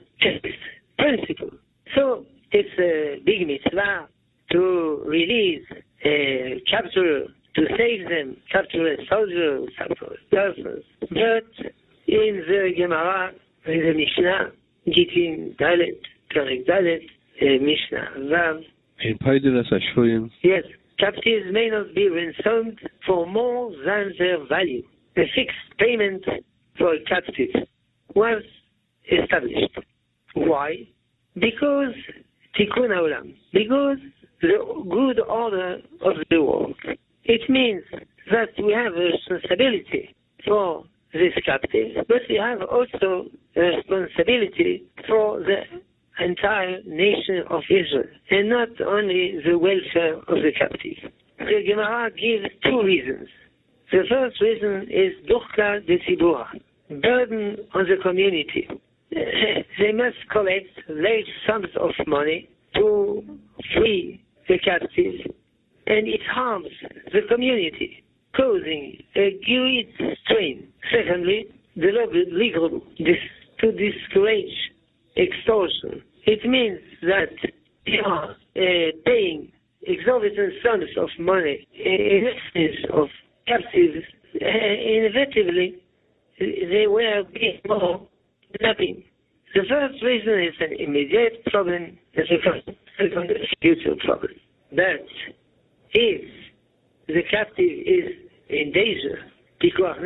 principle. So it's a big mitzvah to release a capture, to save them, capture a soldier, capture persons. But in the Gemara, in the Mishnah, Gittin eh, Mishnah Vav. In Paidelas Ashroyim. Yes, captives may not be ransomed for more than their value. A fixed payment for a captive was established. Why? Because Tikkun Olam, because the good order of the world. It means that we have a responsibility for this captive, but we have also a responsibility for the entire nation of Israel, and not only the welfare of the captive. The Gemara gives two reasons. The first reason is duchka de burden on the community. they must collect large sums of money to free the captives, and it harms the community, causing a great strain. Secondly, the law legal to discourage extortion. It means that you are uh, paying exorbitant sums of money in exchange of captives. Uh, inevitably, they will be more kidnapping. The first reason is an immediate problem, the second is a future problem. But if the captive is in deze, die kwam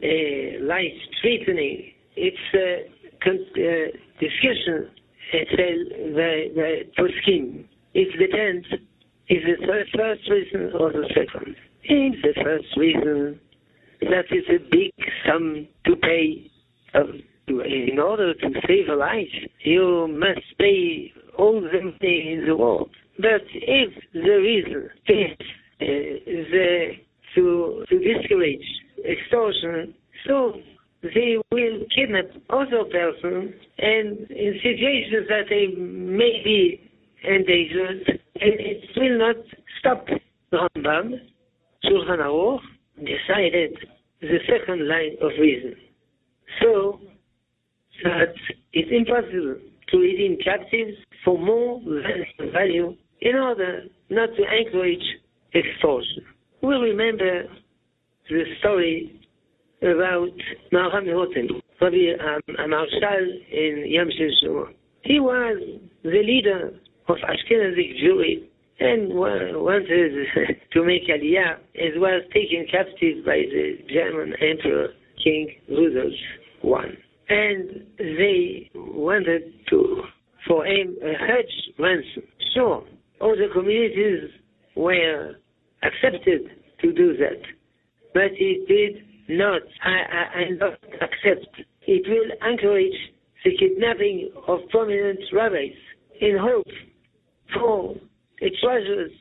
uh, life threatening. It's a uh, discussion uh, by, skin. Puskin. It depends if the first, reason or the second. In the first reason, that is a big sum to pay. Um, in order to save a life, you must pay all the money in the world. But if the reason is uh, the, uh, to, to discourage extortion, so they will kidnap other persons and in situations that they may be endangered, and it will not stop Rambam, Shulchan Aruch, decided the second line of reason. So that it's impossible to redeem captives for more than value in order not to encourage extortion. We remember the story about Malcham Hotel, Rabbi um, Marshal in Yam Shishua. He was the leader of Ashkenazic Jewry and wanted to make Aliyah as was taken captive by the German Emperor King Rudolf I. And they wanted to, for him, a huge ransom. So, all the communities were accepted to do that. But he did not, I, I, I not accept. It will encourage the kidnapping of prominent rabbis in hope for a treasures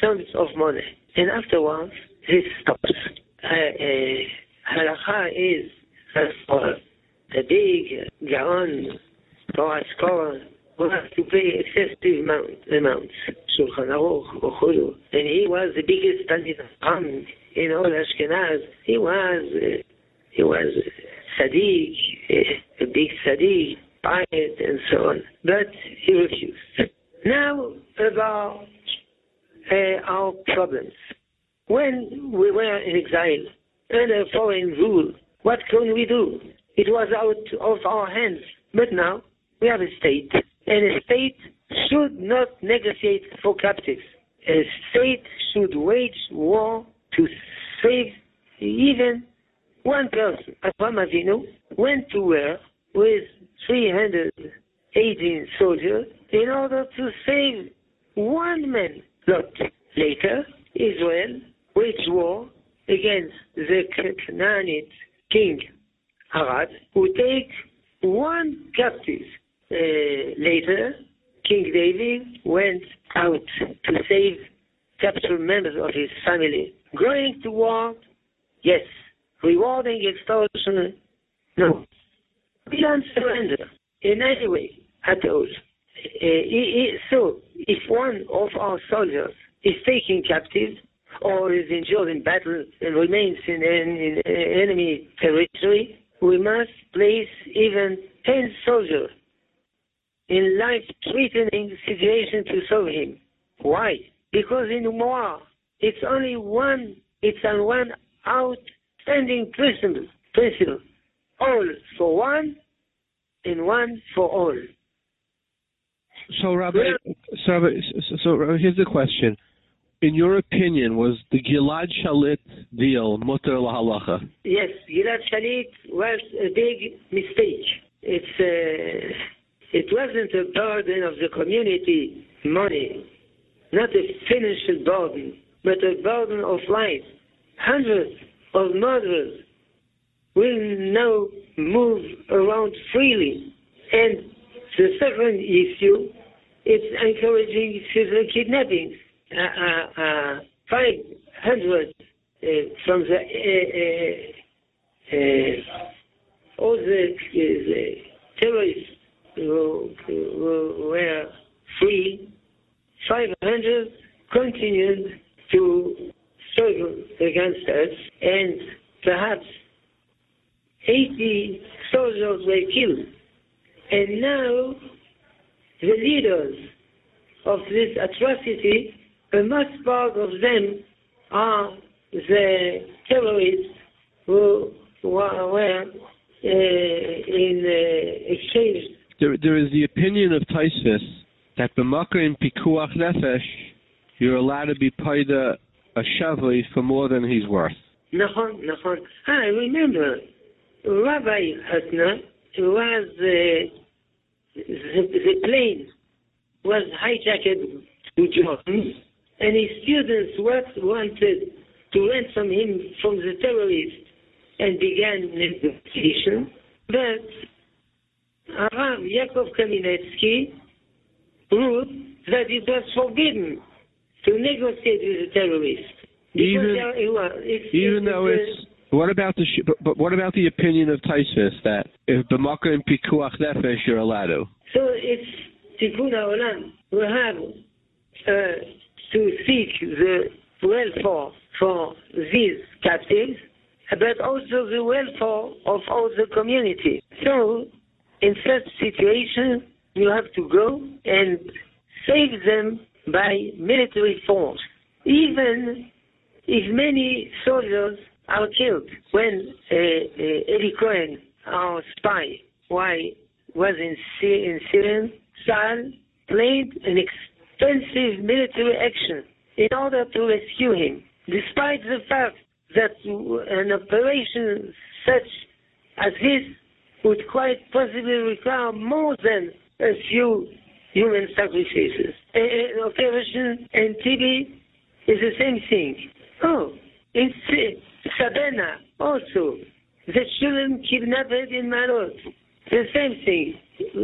sums of money. And afterwards, this stops. Uh, uh, halacha is as for the big Gaon, Torah scholar, to pay excessive Ochulu. And he was the biggest Talmid Chacham in all Ashkenaz, he was uh, he was tzaddik, uh, a big tzaddik, pious, and so on. But he refused. Now about uh, our problems. When we were in exile under foreign rule, what can we do? It was out of our hands. But now we have a state, and a state should not negotiate for captives. A state should wage war to save even one person. Abraham Avinu went to war with 318 soldiers in order to save one man. Lot. Later, Israel waged war against the Canaanite king Arad, who take one captive. Uh, later, King David went out to save captured members of his family. Going to war, yes. Rewarding extortion, no. We don't surrender in any way at all. Uh, so, if one of our soldiers is taken captive or is injured in battle and remains in, in, in enemy territory, we must place even 10 soldiers in life-threatening situation to save him. Why? Because in war, it's only one, it's on one outstanding principle, principle. All for one and one for all. So, Rabbi, So, so, so here's the question. In your opinion, was the Gilad Shalit deal mutter lahalacha? Yes, Gilad Shalit was a big mistake. It's uh, it wasn't a burden of the community money, not a financial burden, but a burden of life. Hundreds of murderers will now move around freely. And the second issue is encouraging civil kidnappings. Uh, uh, uh, 500 uh, from the uh, uh, all the, the terrorists were free, 500 continued to struggle against us, and perhaps 80 soldiers were killed. And now the leaders of this atrocity, the most part of them are the terrorists who were uh, in uh, exchange. There, there is the opinion of Tosfos that b'makar in pikuach nefesh, you're allowed to be paid a, a shavli for more than he's worth. Nachon, nachon. I remember Rabbi Hutner was uh, the, the plane was hijacked to Jordan, and his students wanted to ransom him from the terrorists and began negotiation. But Arav Yaakov Kamenetsky ruled that it was forbidden to negotiate with the terrorists. Even, it's, even though it's what about the but, but what about the opinion of Tosfos that if b'makar and pikuach nefesh you're allowed to? So it's tikkun haolam. We have uh, to seek the welfare for these captives, but also the welfare of all the community. So in such situation, you have to go and save them by military force, even if many soldiers are killed when uh, uh, Eli Cohen, our spy, why was in, in Syria, Saul played an expensive military action in order to rescue him, despite the fact that an operation such as this would quite possibly require more than a few human sacrifices. An operation Entebbe is the same thing. Oh, it's uh, Sabena also. The children kidnapped in Ma'alot. The same thing.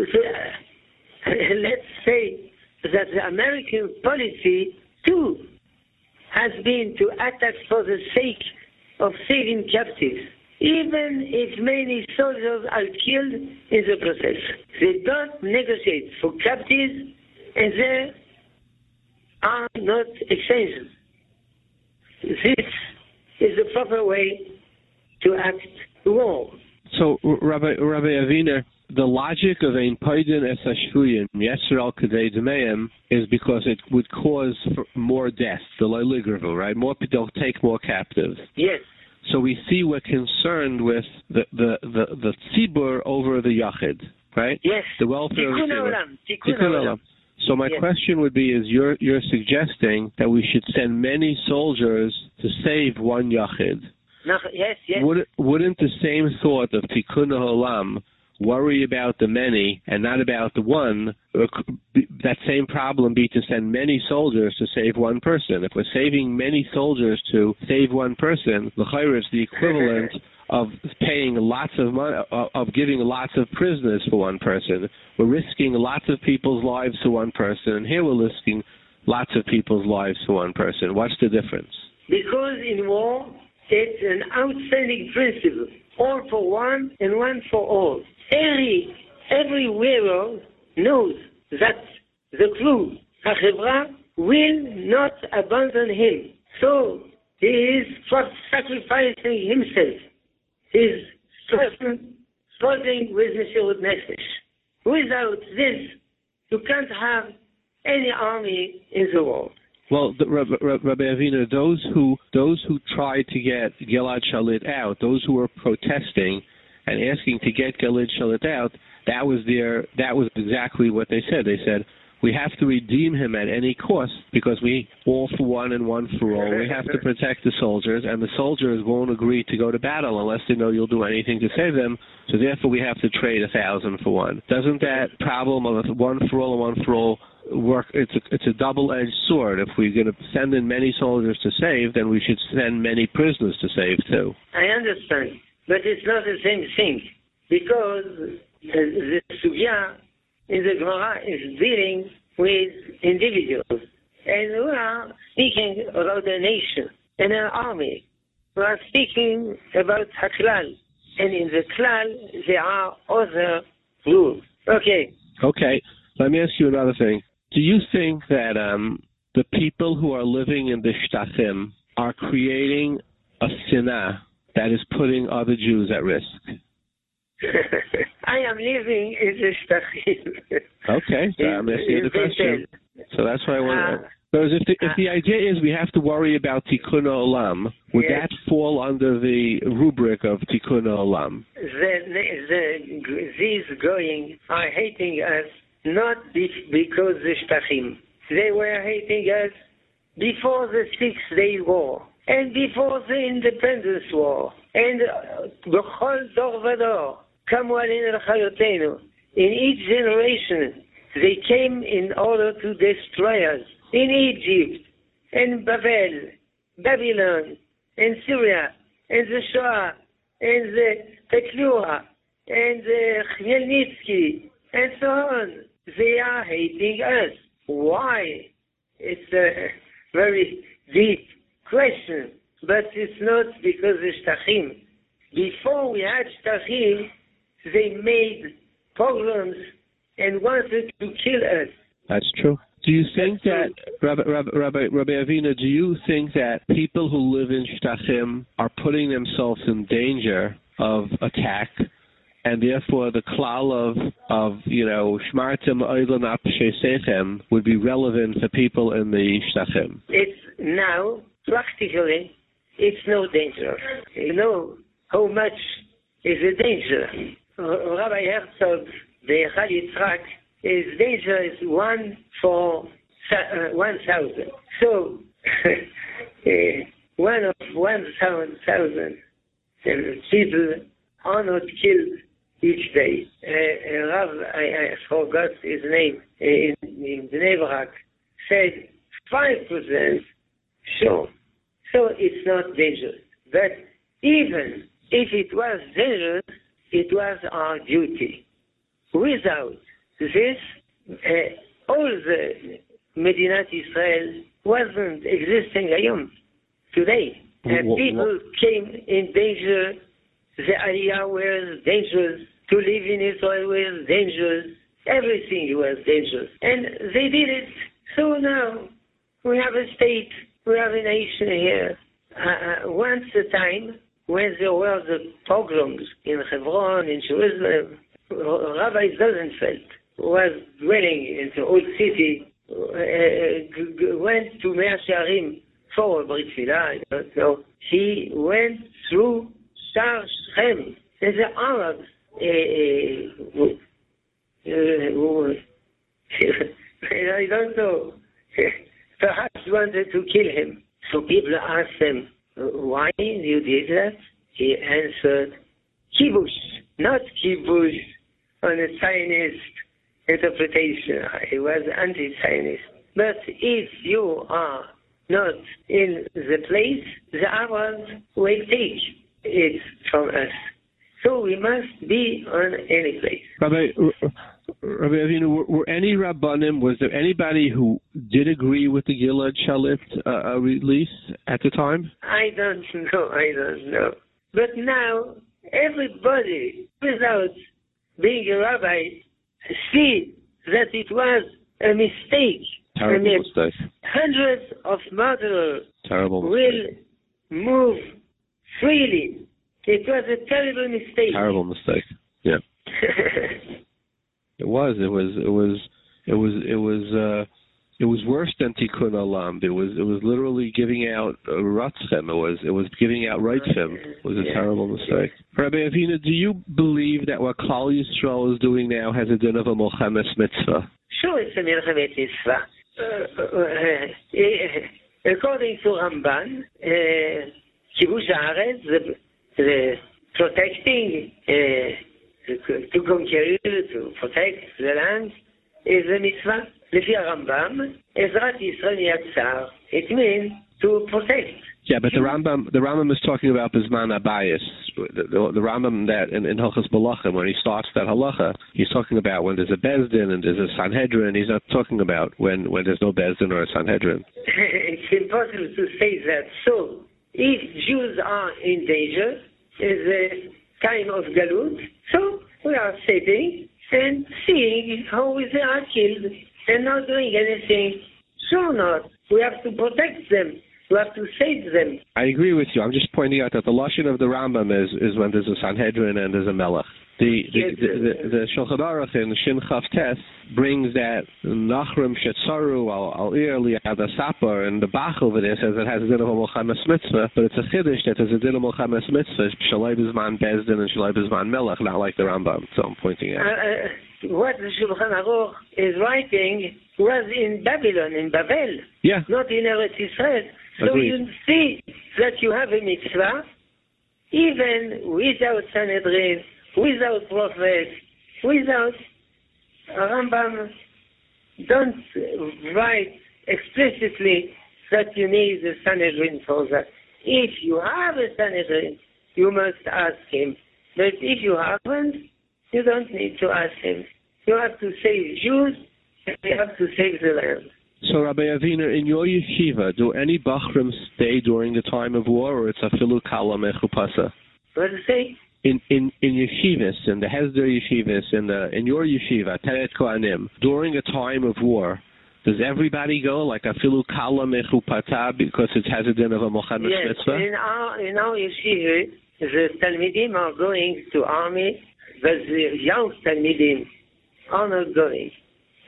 Let's say that the American policy too has been to attack for the sake of saving captives, even if many soldiers are killed in the process. They don't negotiate for captives, and there are not exchanges. This is the proper way to act war. So, Rabbi, Rabbi Aviner, the logic of ein paidin es hashvuyim yesral kadei demeim is because it would cause more death, the loiligravu, right? More they'll take more captives. Yes. So we see we're concerned with the the the, the tzibur over the yachid, right? Yes. The welfare Tikkun of olam. Tikkun olam. So my Yes. question would be: Is you're you're suggesting that we should send many soldiers to save one yachid? Nach- Yes, yes. Would, wouldn't the same thought of tikkun olam worry about the many and not about the one? Uh, be- that same problem be to send many soldiers to save one person? If we're saving many soldiers to save one person, the is the equivalent of paying lots of money, of uh, of giving lots of prisoners for one person. We're risking lots of people's lives for one person, and here we're risking lots of people's lives for one person. What's the difference? Because in war, it's an outstanding principle. All for one and one for all. Every, every wearer knows that the crew, HaChevra, will not abandon him. So he is sacrificing himself. He's struggling, struggling with Meshirut Nefesh. Without this, you can't have any army in the world. Well, the, Rabbi, Rabbi Aviner, those who those who tried to get Gilad Shalit out, those who were protesting and asking to get Gilad Shalit out, that was their that was exactly what they said. They said we have to redeem him at any cost because we all for one and one for all. We have to protect the soldiers, and the soldiers won't agree to go to battle unless they know you'll do anything to save them. So therefore, we have to trade a thousand for one. Doesn't that problem of one for all and one for all work? It's a, it's a double-edged sword. If we're going to send in many soldiers to save, then we should send many prisoners to save too. I understand, but it's not the same thing because the, the sugya in the Gemara is dealing with individuals, and we are speaking about a nation and an army. We are speaking about Haklal, and in the Klal there are other rules. Okay. Okay. Let me ask you another thing. Do you think that um, the people who are living in the Shtachim are creating a sinah that is putting other Jews at risk? I am living in the Shtachim. Okay, so I'm asking the question. So that's why I want. Uh, because if the, if the idea is we have to worry about tikkun olam, would Yes. that fall under the rubric of tikkun olam? the, the, these going are hating us not because the Shtachim. They were hating us before the Six Day War and before the Independence War and uh, בכל דור ודור קמו עלינו לכלותנו. In each generation they came in order to destroy us. In Egypt, in Babel, Babylon, in Syria, in the Shoah, in the Petlura, and the Khmelnytsky, and so on. They are hating us. Why? It's a very deep question, but it's not because of Shtachim. Before we had Shtachim, they made pogroms and wanted to kill us. That's true. Do you think that, Rabbi, Rabbi, Rabbi, Rabbi Aviner, do you think that people who live in Shtachim are putting themselves in danger of attack, and therefore the klal of, of you know, Shmartim Oilan Apshesechem would be relevant to people in the Shtachim? It's now, practically, it's no danger. You know how much is the danger. Rabbi Herzog, the Heichal Yitzhak, his danger is one for uh, one thousand. So, uh, one of one thousand people are not killed each day. Uh, Rav, I, I forgot his name, in, in Bnei Brak, said 5% sure. So it's not dangerous. But even if it was dangerous, it was our duty. Without this, uh, all the Medinat Israel wasn't existing ayom today. And Wh- wh- people came in danger. The Aliyah was dangerous. To live in Israel was dangerous. Everything was dangerous. And they did it. So now we have a state, we have a nation here. Uh, uh, once a time, when there were the pogroms in Hebron, in Jerusalem, Rabbi Rosenfeld was dwelling in the old city, uh, g- went to Mea Shearim for a Brit I. He went through Shar Shem, and the Arabs uh, uh, uh, who- I don't know, perhaps wanted to kill him. So people asked him, why you did that? He answered, kibush, not kibush on a Zionist interpretation. He was anti-Zionist. But if you are not in the place, the Arabs will take it from us. So we must be on any place. Rabbi, Rabbi Aviner, were, were any rabbanim? Was there anybody who did agree with the Gilad Shalit uh, uh, release at the time? I don't know, I don't know. But now, everybody, without being a rabbi, see that it was a mistake. Terrible And mistake. hundreds of murderers Terrible mistake. will move freely. It was a terrible mistake. Terrible mistake. Yeah, it was. It was. It was. It was. It was. Uh, it was worse than tikkun olam. It was. It was literally giving out uh, ratzchem. It was. It was giving out reitzchem. It was a Yeah. terrible mistake. Rabbi Aviner, do you believe that what Klal Yisrael is doing now has a din of a Mohammed mitzvah? sure it's a milchemet mitzvah. Uh, uh, uh, according to Ramban, uh, kibush haaretz, the, the protecting, uh, to conquer, to protect the land, is a mitzvah. לפי הרמב"ם, עזרת ישראל יצר. It means to protect. Yeah, but the Rambam the Rambam is talking about Bisman Abayas. The, the, the Rambam that in, in Hilchas Balachim, when he starts that halacha, he's talking about when there's a Bezdin and there's a Sanhedrin. He's not talking about when, when there's no Bezdin or a Sanhedrin. it's impossible to say that. So, if Jews are in danger, is a time of Galut, so we are sitting and seeing how they are killed and not doing anything. Sure not. We have to protect them. We to save them. I agree with you. I'm just pointing out that the lashon of the Rambam is, is when there's a Sanhedrin and there's a Melech. The the the, the, the Shulchan Aruch in Shin Chav Tes brings that Nachrim Shetzaru al al Ir Liad Sapar and the Bach over there says it has a din of a Mulchamas Mitzvah, but it's a chiddush that there's a din of Mulchamas Mitzvah Shalai Bizman Bezdin and Shalai Bizman Melech, not like the Rambam. So I'm pointing Uh, out. uh, what the Shulchan Aruch is writing was in Babylon, in Babel, Yeah, not in Eretz Israel. So Agreed. you see that you have a mitzvah, even without Sanhedrin, without prophets, without Rambam, don't write explicitly that you need a Sanhedrin for that. If you have a Sanhedrin, you must ask him. But if you haven't, you don't need to ask him. You have to save Jews, and you have to save the land. So, Rabbi Aviner, in your yeshiva, do any Bachrim stay during the time of war, or it's a filu kala mechupasa? What do you say? In in in yeshivas, in the Hesder yeshivas, in the in your yeshiva, Teret Kohanim, during a time of war, does everybody go like a filu kala mechupata because it has a din of a mochamed Yes, mitzvah? in our in our yeshiva, the talmidim are going to army, but the young talmidim are not going.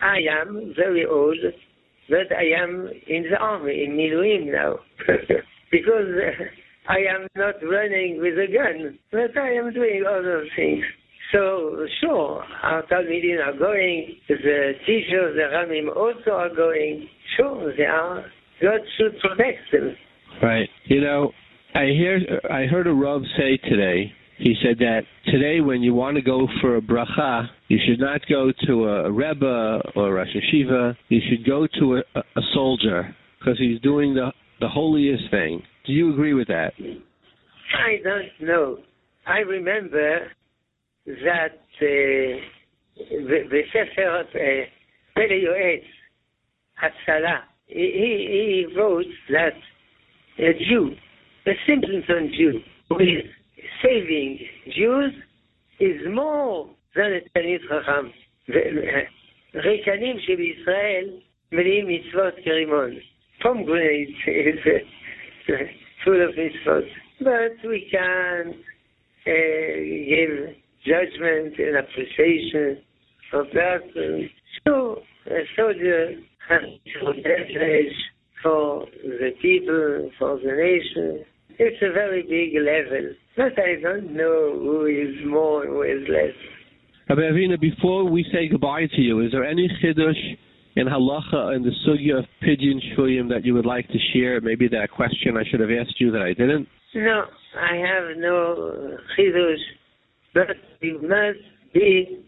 I am very old, but I am in the army in Miluim now, because uh, I am not running with a gun, but I am doing other things. So sure, our talmidim are going. The teachers, the ramim also are going. Sure, they are. God should protect them. Right. You know, I hear I heard a Rav say today. He said that today, when you want to go for a bracha, you should not go to a rebbe or a Yeshiva. You should go to a, a soldier because he's doing the the holiest thing. Do you agree with that? I don't know. I remember that uh, the, Sefer uh, Pele Yoetz, Hatzalah, he, he, wrote that a Jew, a simpleton Jew, is saving Jews is more than a תלמיד חכם. ריקנים שבישראל מלאים מצוות כרימון. Pomegranate is uh, full of mitzvot. But we can't uh, give judgment and appreciation of that. So, a soldier has to leverage for the people, for the nation. it's a very big level. But I don't know who is more who is less. Rabbi Aviner, before we say goodbye to you, is there any chiddush in halacha and the sugya of pidyon shuyim that you would like to share? Maybe that question I should have asked you that I didn't. No, I have no chidush, but you must be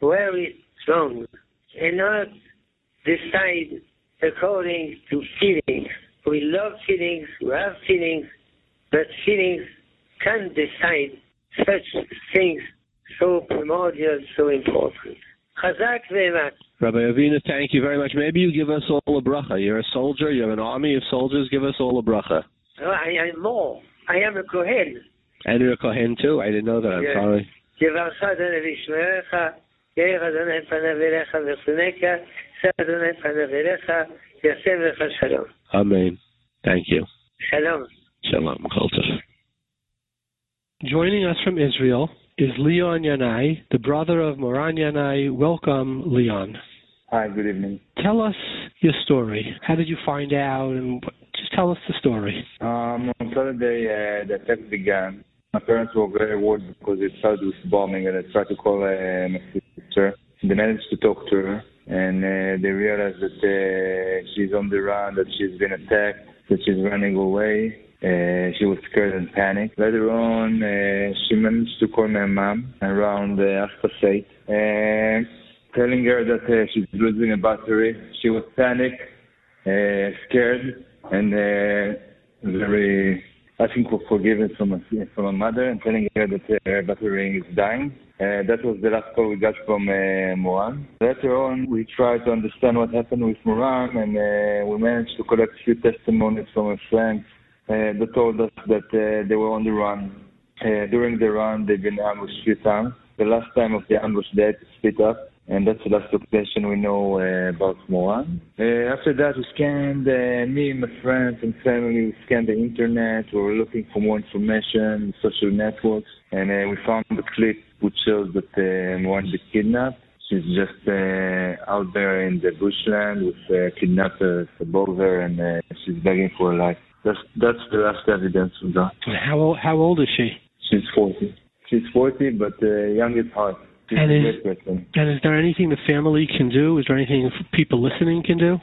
very strong and not decide according to feelings. We love feelings, we have feelings, that feelings can decide such things so primordial, so important. Rabbi Aviner, thank you very much. Maybe you give us all a bracha. You're a soldier. You have an army of soldiers. Give us all a bracha. Oh, I am more. I am a kohen. And you're a kohen too. I didn't know that. I'm sorry. Amen. Thank you. Shalom. Shalom. Kol. Joining us from Israel is Leon Yanai, the brother of Moran Yanai. Welcome, Leon. Hi, good evening. Tell us your story. How did you find out? And just tell us the story. Um, on Saturday, uh, the attack began. My parents were very worried because it started with bombing, and I tried to call uh, my sister. They managed to talk to her, and uh, they realized that uh, she's on the run, that she's been attacked, that she's running away. Uh, she was scared and panicked. Later on, uh, she managed to call my mom around uh, past eight, and telling her that uh, she's losing a battery. She was panicked, uh, scared, and uh, very asking for forgiveness from a, from a mother and telling her that her battery is dying. Uh, that was the last call we got from uh, Moran. Later on, we tried to understand what happened with Moran, and uh, we managed to collect a few testimonies from her friends uh, that told us that uh, they were on the run. Uh, during the run, they've been ambushed a few times. The last time of the ambush, they had to split up, and that's the last location we know uh, about Moran. Uh, after that, we scanned, uh, me and my friends and family, we scanned the internet. We were looking for more information, social networks, and uh, we found the clip which shows that uh, Moran was kidnapped. She's just uh, out there in the bushland with uh, kidnappers above her, and uh, she's begging for her life. That's that's the last evidence we got. How old, how old is she? She's 40. She's 40, but uh, young at heart. She's And is-. And is there anything the family can do? Is there anything people listening can do?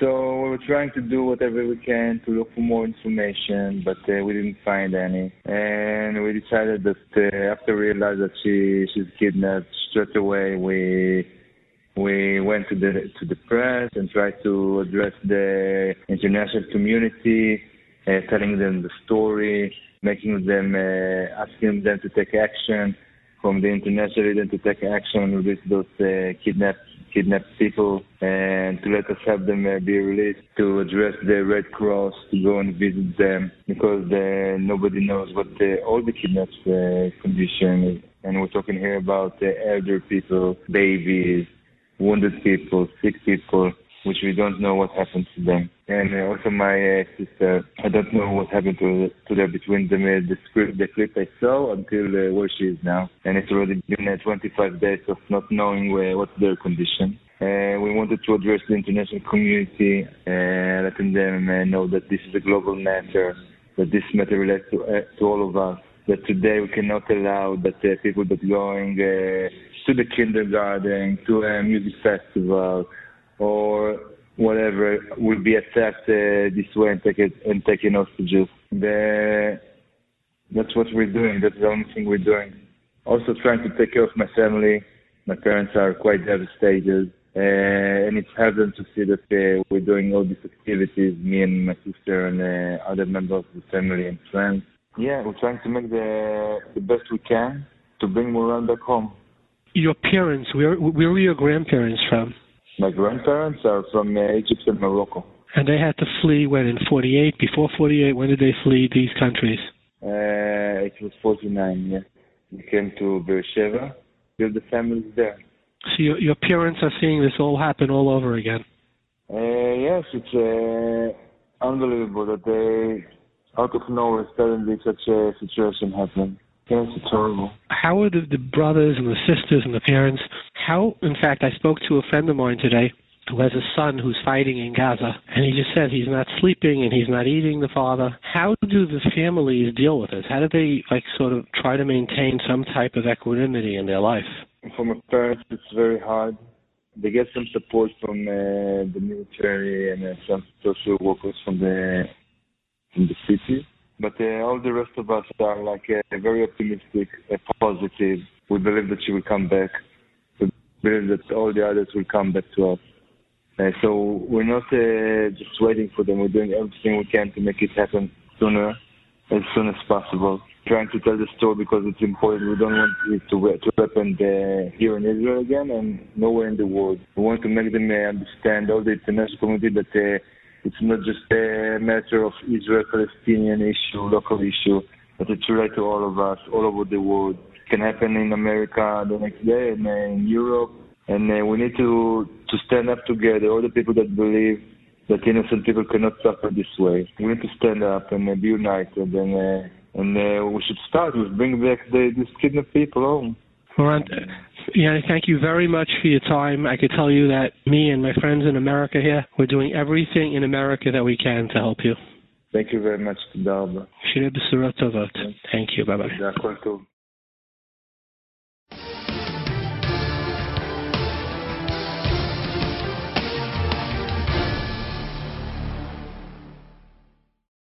So we're trying to do whatever we can to look for more information, but uh, we didn't find any. And we decided that uh, after we realized that she she's kidnapped, straight away we we went to the to the press and tried to address the international community, uh, telling them the story, making them uh, asking them to take action from the international region to take action with those uh, kidnapped kidnapped people and to let us help them uh, be released, to address the Red Cross, to go and visit them because uh, nobody knows what the, all the kidnapped uh, condition is. And we're talking here about uh, elder people, babies, wounded people, sick people, which we don't know what happened to them. And uh, also my uh, sister, I don't know what happened to to them between the uh, the script, the clip I saw until uh, where she is now. And it's already been uh, 25 days of not knowing where, what's their condition. Uh, we wanted to address the international community, uh, letting them uh, know that this is a global matter, that this matter relates to, uh, to all of us. That today we cannot allow that uh, people that going uh, to the kindergarten, to a music festival, or whatever will be attacked uh, this way and taken and taken hostages. The, that's what we're doing. That's the only thing we're doing. Also trying to take care of my family. My parents are quite devastated, uh, and it's hard to see that uh, we're doing all these activities. Me and my sister and uh, other members of the family and friends. Yeah, we're trying to make the the best we can to bring Moran back home. Your parents, where where were your grandparents from? My grandparents are from uh, Egypt and Morocco. And they had to flee when in 48, before 48, when did they flee these countries? Uh, it was 49, yeah. We came to Beersheba, built the families there. So your, your parents are seeing this all happen all over again. Uh, yes, it's uh, unbelievable that they, out of nowhere, suddenly such a situation happened. Yes, it's horrible. How are the, the brothers and the sisters and the parents? How, in fact, I spoke to a friend of mine today who has a son who's fighting in Gaza, and he just said he's not sleeping and he's not eating. The father. How do the families deal with this? How do they like sort of try to maintain some type of equanimity in their life? From a parents, it's very hard. They get some support from uh, the military and uh, some social workers from the from the city. But uh, all the rest of us are like uh, very optimistic, uh, positive. We believe that she will come back. We believe that all the others will come back to us. Uh, so we're not uh, just waiting for them. We're doing everything we can to make it happen sooner, as soon as possible. Trying to tell the story because it's important. We don't want it to, to happen uh, here in Israel again and nowhere in the world. We want to make them understand, all the international community, that it's not just a matter of Israel-Palestinian issue, local issue, but it's related to all of us, all over the world. It can happen in America the next day and uh, in Europe. And uh, we need to, to stand up together, all the people that believe that innocent people cannot suffer this way. We need to stand up and uh, be united, and and we should start with bringing back the, these kidnapped people home. Laurent, Yanai, thank you very much for your time. I could tell you that me and my friends in America here, we're doing everything in America that we can to help you. Thank you very much, Darb. Thank you. Bye bye.